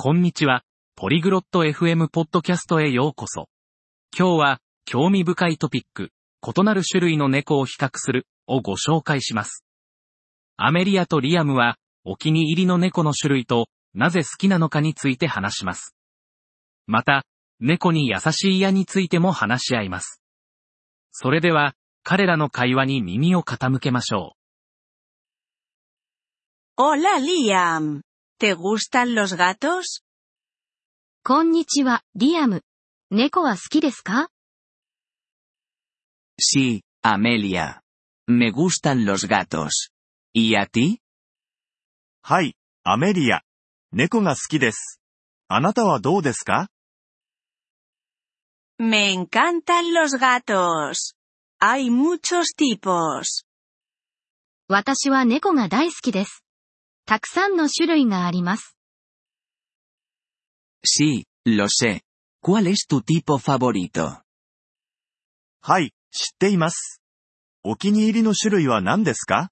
こんにちは。ポリグロット FM ポッドキャストへようこそ。今日は、興味深いトピック、異なる種類の猫を比較する、をご紹介します。アメリアとリアムは、お気に入りの猫の種類と、なぜ好きなのかについて話します。また、猫に優しい矢についても話し合います。それでは、彼らの会話に耳を傾けましょう。Hola Liam. ¿Te gustan los gatos? こんにちは、リアム。猫は好きですか Sí, Amelia. Me gustan los gatos. ¿Y a ti? はい、アメリア。猫が好きです。あなたはどうですか Me encantan los gatos. Hay muchos tipos. 私は猫が大好きです。 たくさんの種類があります。Sí, lo sé. ¿Cuál es tu tipo favorito? はい、知っています。お気に入りの種類は何ですか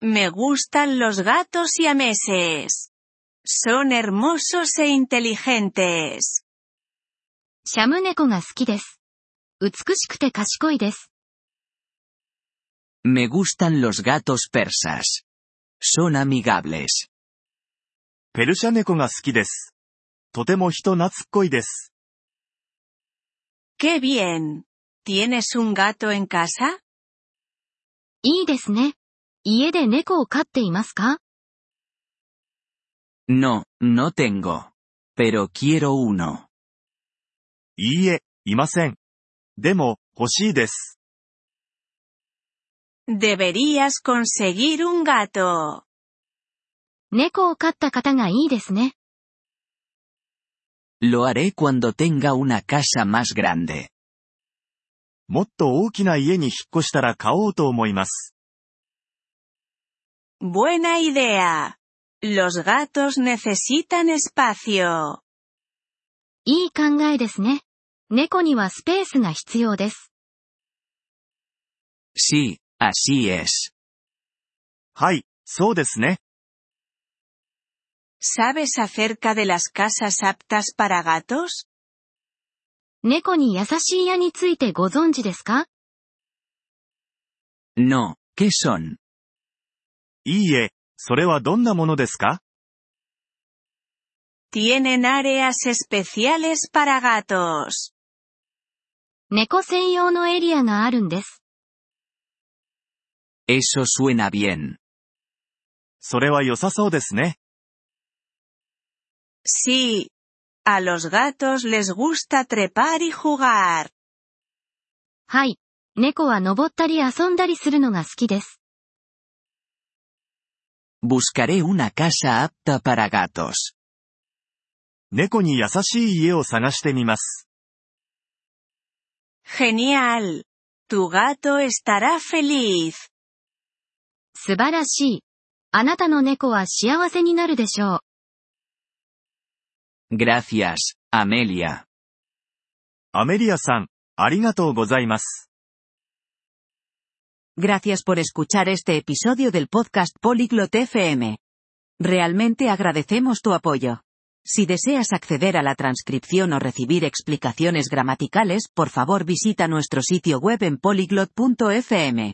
Me gustan los gatos siameses. Son hermosos e inteligentes. シャム猫が好きです。美しくて賢いです。Me gustan los gatos persas. Son amigables. ペルシャ猫が好きです。とても人懐っこいです。Qué bien. ¿Tienes un gato en casa? いいですね。家で猫を飼っていますか No, no tengo. Pero quiero uno. いいえ、いません。でも、欲しいです。Deberías conseguir un gato. 猫を飼った方がいいですね。Lo haré cuando tenga una casa más grande. もっと大きな家に引っ越したら買おうと思います。Buena idea. Los gatos necesitan espacio. いい考えですね。猫にはスペースが必要です。Sí, Así es. はい、そうですね。¿Sabes acerca de las casas aptas para gatos? 猫に優しい家についてご存知ですか No, ¿qué son? いいえ、それはどんなものですか Tienen áreas especiales para gatos. 猫専用のエリアがあるんです。Eso suena bien. それは良さそうですね。Sí. A los gatos les gusta trepar y jugar. はい。猫は登ったり遊んだりするのが好きです。Buscaré una casa apta para gatos. 猫に優しい家を探してみます。Genial. Tu gato estará feliz. 素晴らしい。あなたの猫は幸せになるでしょう。Gracias, Amelia. アメリアさん、ありがとうございます。Gracias por escuchar este episodio del podcast Polyglot FM. Realmente agradecemos tu apoyo. Si deseas acceder a la transcripción o recibir explicaciones gramaticales, por favor visita nuestro sitio web en polyglot.fm.